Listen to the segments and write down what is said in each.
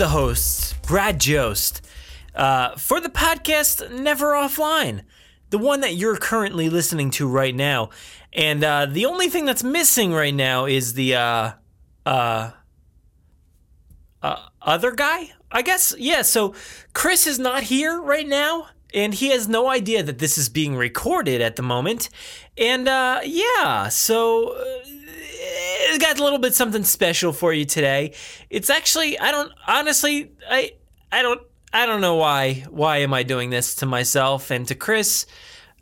the hosts, Brad Jost, uh, for the podcast Never Offline, the one that you're currently listening to right now. And uh, the only thing that's missing right now is the uh, uh, uh, other guy, I guess. Yeah, so Chris is not here right now. And he has no idea that this is being recorded at the moment. And uh, yeah, so it got a little bit something special for you today. It's actually I don't honestly I I don't I don't know why why am I doing this to myself and to Chris.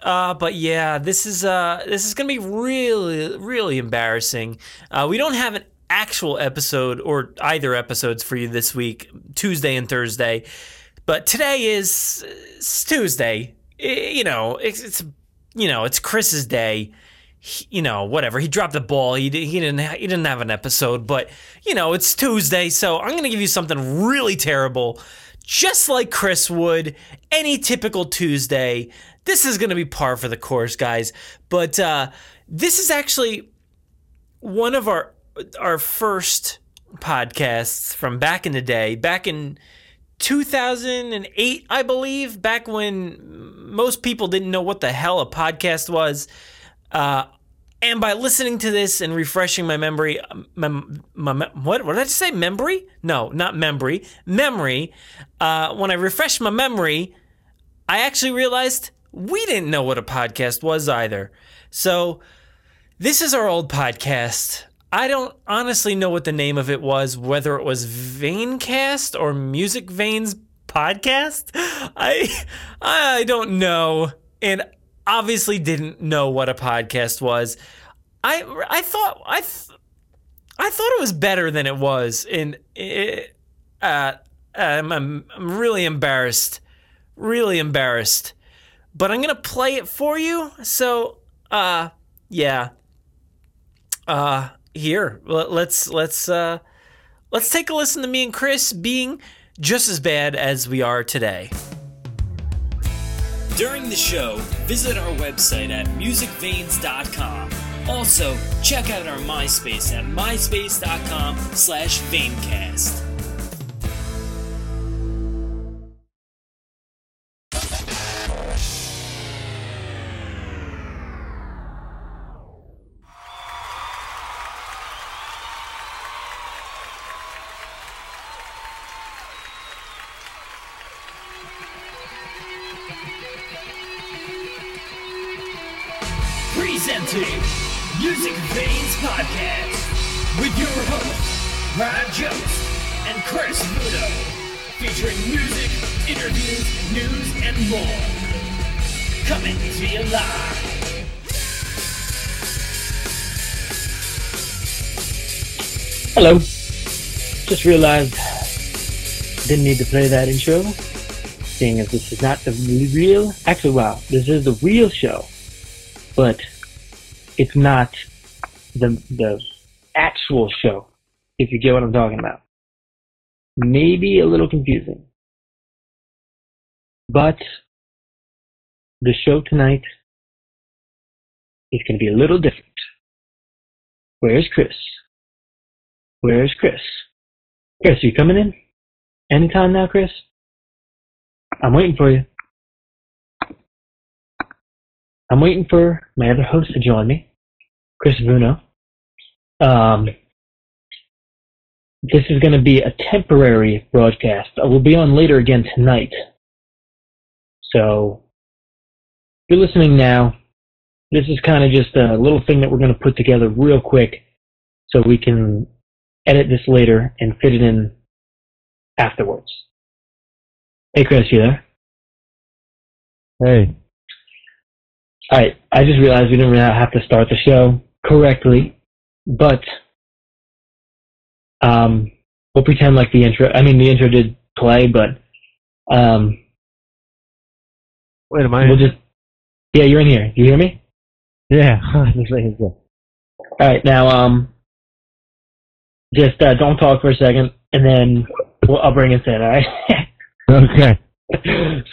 Uh, but yeah, this is uh, this is gonna be really really embarrassing. Uh, we don't have an actual episode or either episodes for you this week, Tuesday and Thursday. But today is Tuesday. I- you know, it's, it's you know it's Chris's day. He- you know, whatever. He dropped the ball. He, he didn't. He didn't have an episode, but you know, it's Tuesday, so I'm gonna give you something really terrible, just like Chris would any typical Tuesday. This is gonna be par for the course, guys. But uh, this is actually one of our our first podcasts from back in the day, back in 2008, I believe, back when most people didn't know what the hell a podcast was. Uh, and by listening to this and refreshing my memory, mem, my, me- what, what did I just say? Memory? No, not memory. Memory. Uh, when I refreshed my memory, I actually realized we didn't know what a podcast was either. So this is our old podcast. I don't honestly know what the name of it was, whether it was Veincast or Music Veins podcast. I I don't know, and obviously didn't know what a podcast was. I I thought I th- I thought it was better than it was, and it, uh, I'm, I'm I'm really embarrassed, really embarrassed. But I'm gonna play it for you. So uh yeah. Uh here let- let's let's uh let's take a listen to me and Chris being just as bad as we are today. During the show, visit our website at musicveins.com. Also, check out our MySpace at myspace.com slash veincast. Interviews, news, and more. Coming to you live. Hello. Just realized didn't need to play that intro, seeing as this is not the real. Actually, wow, this is the real show, but it's not the the actual show. If you get what I'm talking about, maybe a little confusing, but the show tonight is going to be a little different. Where's Chris? Where's Chris? Chris, you coming in? Anytime now, Chris? I'm waiting for you. I'm waiting for my other host to join me, Chris Vuno. Um, this is going to be a temporary broadcast. I will be on later again tonight. So, if you're listening now, this is kind of just a little thing that we're going to put together real quick so we can edit this later and fit it in afterwards. Hey, Chris, you there? Hey, All right. I just realized we didn't really have to start the show correctly, but um, we'll pretend like the intro. I mean, the intro did play, but um, wait, am I? we'll just. Yeah, you're in here. Do you hear me? yeah, just making sure. All right. Now, um, just uh, don't talk for a second, and then we'll, I'll bring us in. All right. Okay.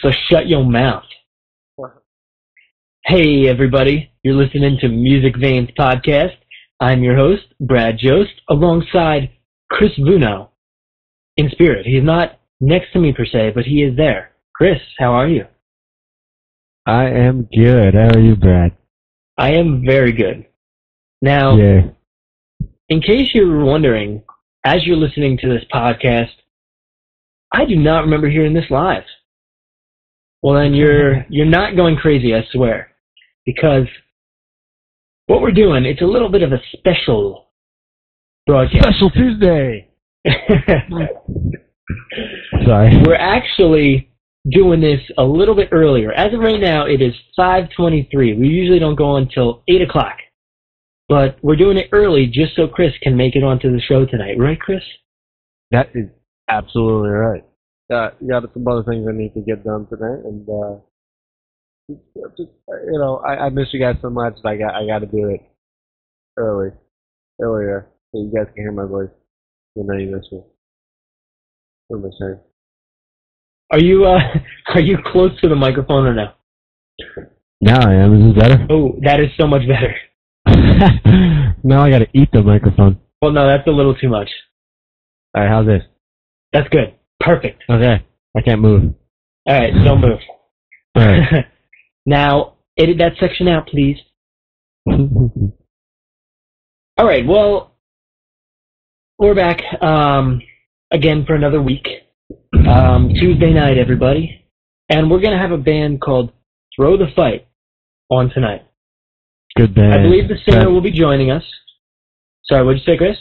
so shut your mouth. Hey everybody, you're listening to Music Veins podcast. I'm your host, Brad Jost, alongside Chris Vuno in spirit. He's not next to me per se, but he is there. Chris, how are you? I am good. How are you, Brad? I am very good. Now, Yeah. in case you were wondering, as you're listening to this podcast, I do not remember hearing this live. Well, then you're you're not going crazy, I swear, because what we're doing it's a little bit of a special broadcast. Special Tuesday. Sorry. we're actually doing this a little bit earlier. As of right now, it is 5:23. We usually don't go until eight o'clock, but we're doing it early just so Chris can make it onto the show tonight, right, Chris? That is absolutely right. Uh, you got some other things I need to get done tonight, and uh, just, just, you know, I, I miss you guys so much. I got I got to do it early, earlier, so you guys can hear my voice. You know you miss me. What am I saying? Are you uh, are you close to the microphone or no? Now I am. Is this better? Oh, that is so much better. now I got to eat the microphone. Well, no, that's a little too much. All right, how's this? That's good. Perfect. Okay, I can't move. All right, don't move. All right. now, edit that section out, please. All right, well, we're back um, again for another week. Um, Tuesday night, everybody. And we're going to have a band called Throw the Fight on tonight. Good band. I believe the singer will be joining us. Sorry, what'd you say, Chris?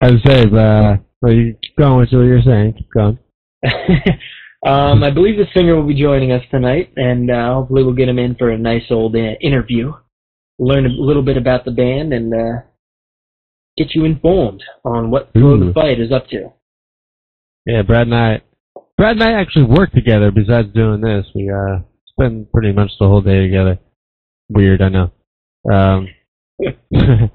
I was saying, uh, well, you keep going with what you're saying. Keep going. um, I believe the singer will be joining us tonight, and uh, hopefully we'll get him in for a nice old uh, interview, learn a little bit about the band, and uh, get you informed on what Throw the Fight is up to. Yeah, Brad and I, Brad and I actually work together. Besides doing this, we uh spend pretty much the whole day together. Weird, I know. Um,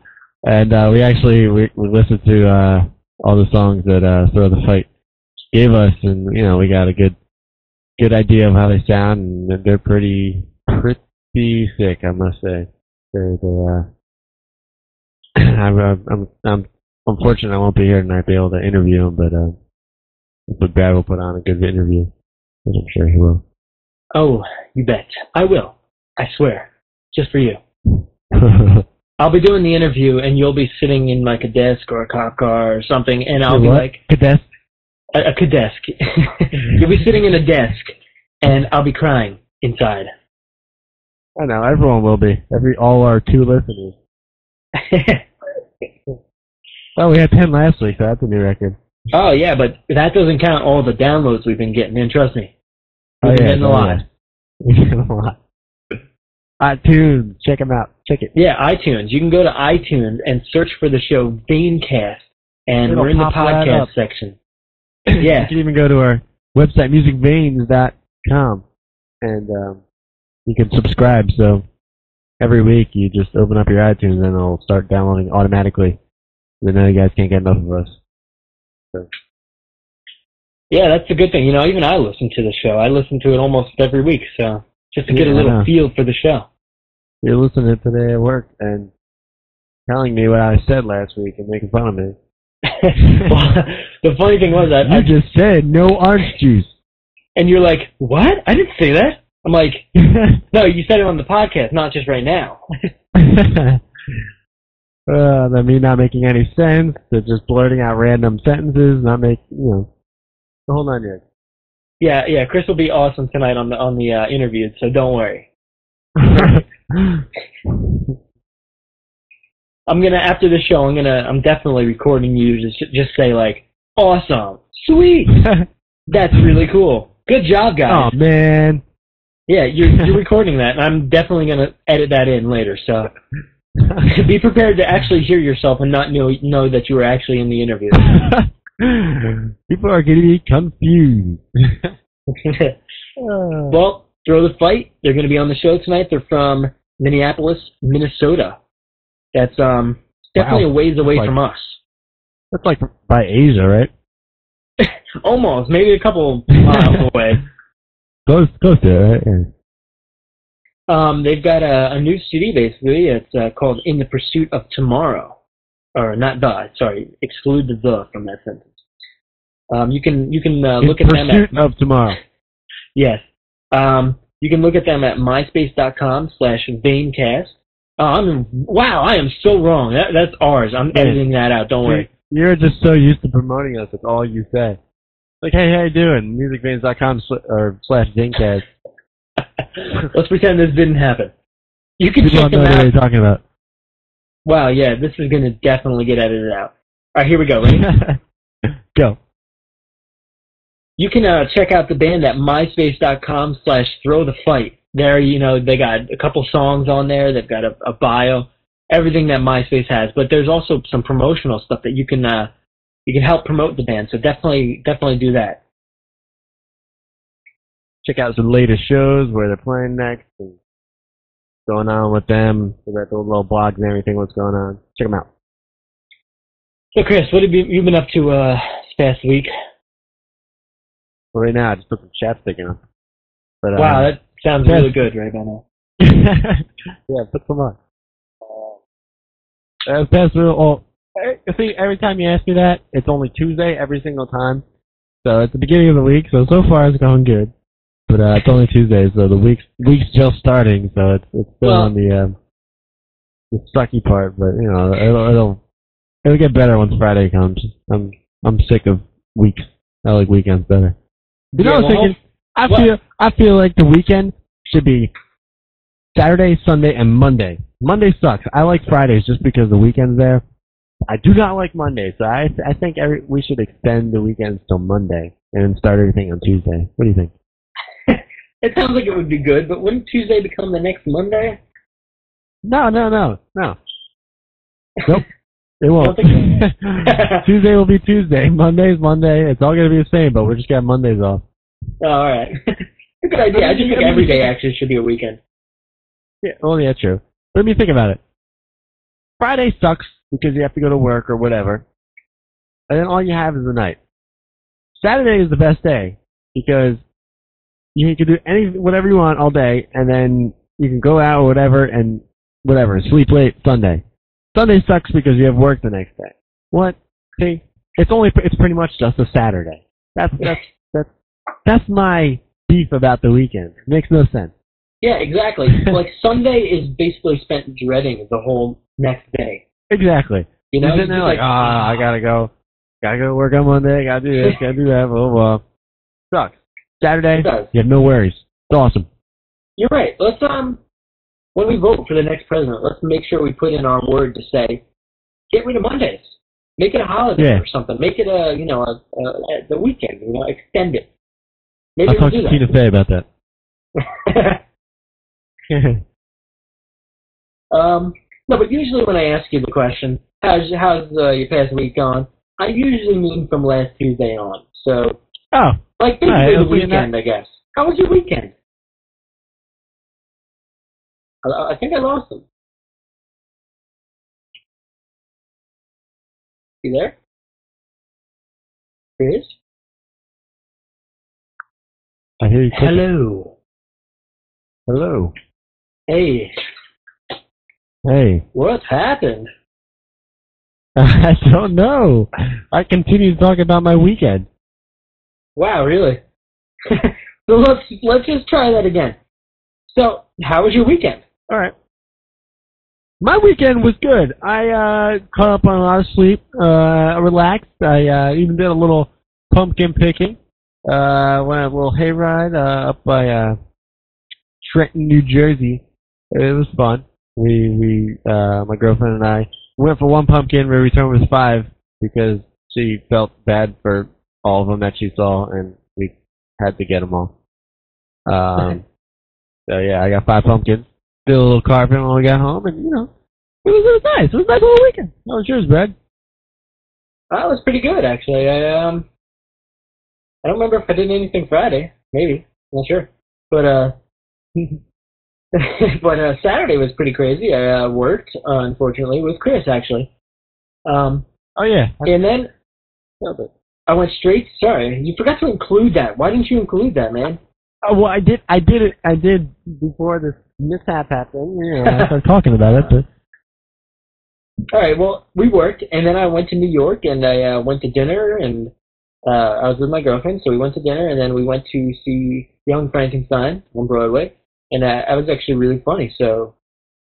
and uh, we actually we, we listened to uh all the songs that uh Throw the Fight gave us, and you know we got a good good idea of how they sound, and they're pretty pretty sick, I must say. They're they uh. I'm, uh, I'm I'm unfortunate I won't be here tonight to be able to interview them, but uh, but Brad will put on a good interview, I'm sure he will. Oh, you bet. I will. I swear. Just for you. I'll be doing the interview, and you'll be sitting in like a desk or a cop car or something, and I'll be What? like, Cadet? a, a desk. you'll be sitting in a desk, and I'll be crying inside. I know everyone will be. Every all our two listeners. Oh, we had ten last week, so that's a new record. Oh yeah, but that doesn't count all the downloads we've been getting. And trust me, Oh we've been yeah, getting a oh, lot. yeah. We get a lot. iTunes, check them out. Check it. Yeah, iTunes. You can go to iTunes and search for the show Veincast, and It'll we're in the podcast section. Yeah. you can even go to our website, musicveins.com, and um, you can subscribe. So every week you just open up your iTunes and it'll start downloading automatically. Then now you guys can't get enough of us. Yeah, that's a good thing. You know, even I listen to the show. I listen to it almost every week, so just to get Yeah, a I little feel for the show. You're listening today at work and telling me what I said last week and making fun of me. well, the funny thing was, I, I just said no orange juice. and you're like, "What? I didn't say that." I'm like, "No, you said it on the podcast, not just right now." uh, that me not making any sense. They're just blurting out random sentences, not make you know. the whole nine yards. yeah, yeah. Chris will be awesome tonight on the on the uh, interview, so don't worry. I'm gonna after the show, I'm gonna I'm definitely recording you to just just say like, "Awesome, sweet, that's really cool, good job, guys." oh man. Yeah, you're you're recording that, and I'm definitely gonna edit that in later. So be prepared to actually hear yourself and not know know that you were actually in the interview. People are going to be confused. Well, throw the fight. They're gonna be on the show tonight. They're from Minneapolis, Minnesota. That's um definitely Wow. a ways away Like- from us. that's like by Asia, right? Almost, maybe a couple miles away. Close, close to it, right? Um, they've got a, a new CD basically. It's uh, called "In the Pursuit of Tomorrow," or not the, sorry, exclude the the from that sentence. Um, you can you can uh, In look at them at pursuit of tomorrow. yes. Um, you can look at them at myspace.com slash veincast. Oh, I'm wow, I am so wrong. That, that's ours. I'm Yeah. editing that out. Don't worry. You're just so used to promoting us. That's all you say. Like, hey, how you doing? Musicveins.com sl- or slash Zincast. Let's pretend this didn't happen. You can People check them what out. you're talking about. Wow, yeah, this is gonna definitely get edited out. All right, here we go. Ready? Go. you can uh, check out the band at myspace.com slash throw the fight. There, you know, they got a couple songs on there. They've got a, a bio, everything that MySpace has. But there's also some promotional stuff that you can uh, you can help promote the band. So definitely, definitely do that. Check out some latest shows where they're playing next and going on with them. They got the little blogs and everything. What's going on? Check them out. So, Chris, what have you, you been up to uh, this past week? Well, right now, I just put some chapstick on. But, uh, Wow, that sounds really good right about now. yeah, put some on. Uh, that's real. Oh, eh, see, every time you ask me that, it's only Tuesday every single time. So it's the beginning of the week. So so far it's going good, but uh, it's only Tuesday, so the week's week's just starting. So it's it's still Well- on the um, the sucky part, but you know it'll it'll it'll get better once Friday comes. I'm I'm sick of weeks. I like weekends better. You know, Yeah, I was well, thinking. I what- feel I feel like the weekend should be Saturday, Sunday, and Monday. Monday sucks. I like Fridays just because the weekend's there. I do not like Mondays, so I I think every, we should extend the weekends till Monday and start everything on Tuesday. What do you think? It sounds like it would be good, but wouldn't Tuesday become the next Monday? No, no, no, no. Nope. It won't. Tuesday will be Tuesday. Monday's Monday. It's all gonna be the same, but we're just getting Mondays off. Oh, all right. good idea. I just think every day actually should be a weekend. Yeah, well, yeah, true. Let me think about it. Friday sucks because you have to go to work or whatever, and then all you have is the night. Saturday is the best day because you can do any whatever you want all day, and then you can go out or whatever and whatever sleep late Sunday. Sunday sucks because you have work the next day. What? See, it's only it's pretty much just a Saturday. That's that's that's that's my beef about the weekend. Makes no sense. Yeah, exactly. like Sunday is basically spent dreading the whole next day. Exactly. You know, You're sitting there like, ah, I gotta go, gotta go to work on Monday, gotta do this, gotta do that, blah, blah, blah. Sucks. Saturday, It does. you have no worries. It's awesome. You're right. Let's um, when we vote for the next president, let's make sure we put in our word to say, get rid of Mondays, make it a holiday Yeah. or something, make it a you know a, a, a the weekend, you know, extend it. Maybe I'll we'll talk to Tina Fey about that. that. um, no, but usually when I ask you the question, how's how's uh, your past week gone? I usually mean from last Tuesday on. So oh, like basically Alright, the weekend, I guess. How was your weekend? I, I think I lost him. You there? Chris? I hear you. clicking. Hello. Hello. Hey, Hey. what's happened? I don't know. I continue to talk about my weekend. Wow, really? so let's let's just try that again. So, how was your weekend? All right. My weekend was good. I uh, caught up on a lot of sleep, uh, relaxed. I uh, even did a little pumpkin picking. Uh, went on a little hayride uh, up by uh, Trenton, New Jersey. It was fun. We we uh, my girlfriend and I went for one pumpkin. We returned with five because she felt bad for all of them that she saw, and we had to get them all. Um, so yeah, I got five pumpkins. Did a little carving when we got home, and you know, it was, it was nice. It was a nice little weekend. How was yours, Brad? That was pretty good, actually. I um, I don't remember if I did anything Friday. Maybe, not sure. But uh, but uh, Saturday was pretty crazy. I uh, worked, uh, unfortunately, with Chris actually. Um, Oh yeah, and then I went straight. Sorry, you forgot to include that. Why didn't you include that, man? Oh, well, I did. I did it. I did before this mishap happened. You know, I started talking about it. But all right. Well, we worked, and then I went to New York, and I uh, went to dinner, and uh, I was with my girlfriend, so we went to dinner, and then we went to see Young Frankenstein on Broadway, and uh, that was actually really funny. So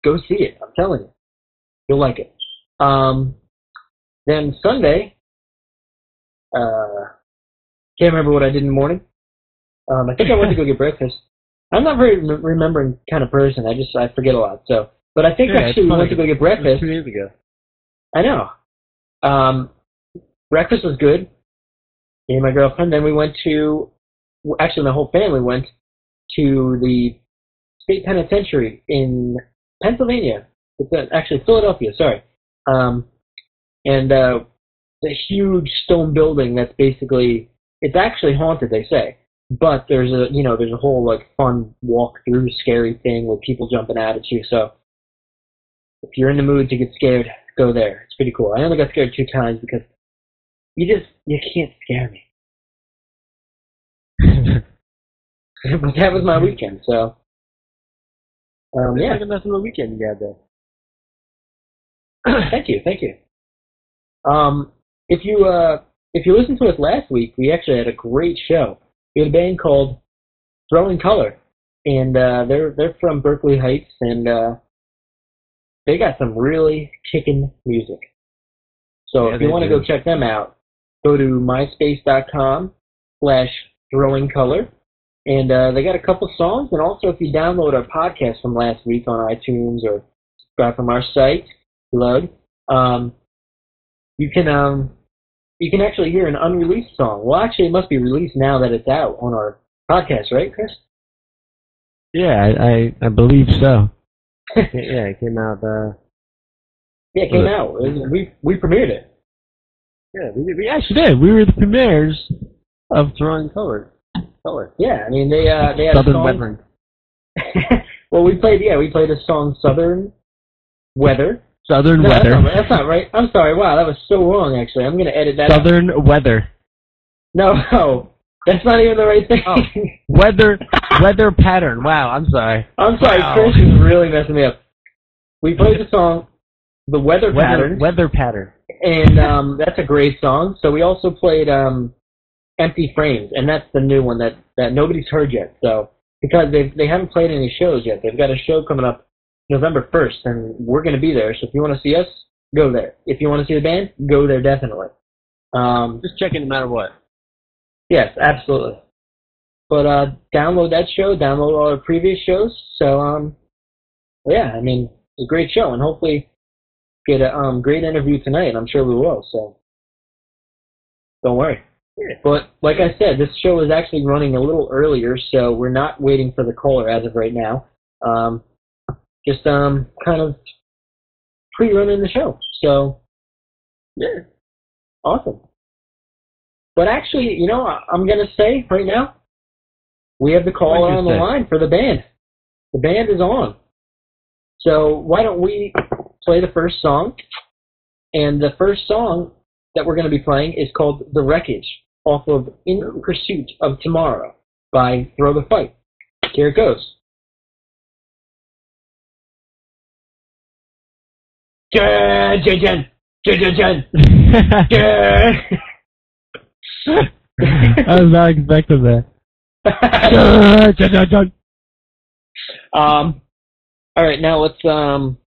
go see it. I'm telling you, you'll like it. Um, then Sunday, uh, can't remember what I did in the morning. Um, I think I went to go get breakfast. I'm not very rem- remembering kind of person. I just I forget a lot. So, but I think Yeah, actually we went to go get breakfast. Two days ago. I know. Um, breakfast was good. Me and my girlfriend. Then we went to, actually, my whole family went to the state penitentiary in Pennsylvania. It's uh, actually Philadelphia. Sorry. Um, and uh, the huge stone building that's basically it's actually haunted. They say, but there's a you know there's a whole like fun walk through scary thing with people jumping out at you. So if you're in the mood to get scared, go there. It's pretty cool. I only got scared two times because you just you can't scare me. but that was my weekend. So um, yeah, a nice little weekend you had there. thank you, thank you. Um, if you uh, if you listened to us last week, we actually had a great show. We had a band called Throwing Color, and uh, they're they're from Berkeley Heights, and uh, they got some really kicking music. So Yeah, if you want to go check them out, go to myspace.com slash Throwing Color, and uh, they got a couple songs. And also, if you download our podcast from last week on iTunes or subscribe from our site, plug, um, you can um, you can actually hear an unreleased song. Well, actually, it must be released now that it's out on our podcast, right, Chris? Yeah, I, I, I believe so. yeah, it came out. Uh, Yeah, it came Uh, out. It We we premiered it. yeah, we, we actually did. We were the premieres of Throwing Color. Color. Yeah, I mean they uh they had a song. Weathering. well, we played yeah we played a song Southern Weather. Southern No, that's Weather. not, right. that's not right. I'm sorry. Wow, that was so wrong. Actually, I'm gonna edit that. out. Southern Weather. No, no, that's not even the right thing. Oh. Weather weather pattern. Wow, I'm sorry. I'm sorry, Wow. Chris is really messing me up. We played the song The Weather Weather Pattern. weather pattern. and um, that's a great song. So we also played um, "Empty Frames," and that's the new one that, that nobody's heard yet. So because they they haven't played any shows yet, they've got a show coming up November first, and we're going to be there. So if you want to see us, go there. If you want to see the band, go there definitely. Um, Just checking no matter what. yes, absolutely. But uh, download that show, download all our previous shows. So um, yeah, I mean it's a great show, and hopefully get a um, great interview tonight. I'm sure we will. So don't worry. But like I said, this show is actually running a little earlier, so we're not waiting for the caller as of right now. Um, just um, kind of pre-running the show. So yeah, awesome. But actually, you know, I- I'm gonna say right now, we have the caller What'd on the say? line for the band. The band is on. So why don't we play the first song? And the first song that we're going to be playing is called The Wreckage off of In Pursuit of Tomorrow by Throw the Fight. Here it goes. I was not expecting that. Um, all right, now let's um,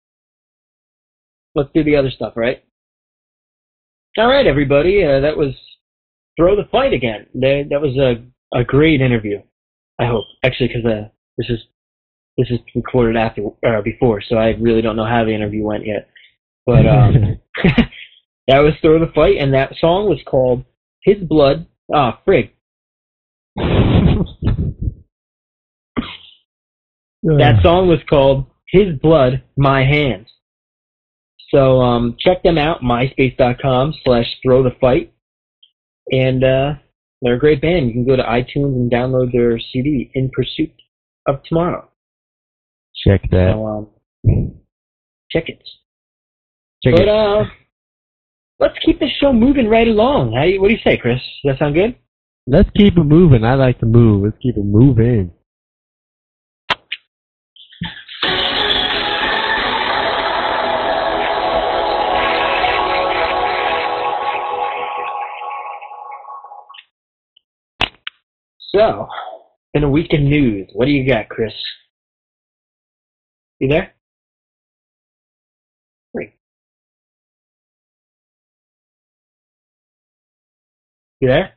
let's do the other stuff, right? All right, everybody, uh, that was throw the fight again. That that was a a great interview. I hope actually because uh, this is this is recorded after uh, before, so I really don't know how the interview went yet. But um, that was throw the fight, and that song was called His Blood. Ah, frig. That song was called His Blood, My Hands. So um, check them out, myspace.com slash throw the fight. And uh, they're a great band. You can go to iTunes and download their CD, In Pursuit of Tomorrow. Check that. So um, check it. Check but uh, let's keep this show moving right along. How, what do you say, Chris? Does that sound good? Let's keep it moving. I like to move. Let's keep it moving. So, in a week in news. What do you got, Chris? You there? You there?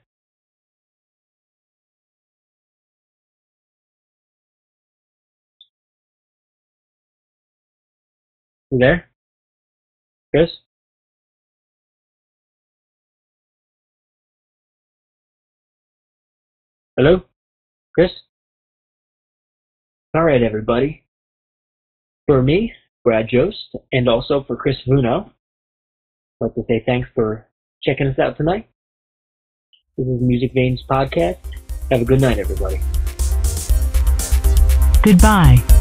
You there? Chris? Hello? Chris? Alright, everybody. For me, Brad Jost, and also for Chris Vuno, I'd like to say thanks for checking us out tonight. This is Music Veins Podcast. Have a good night, everybody. Goodbye.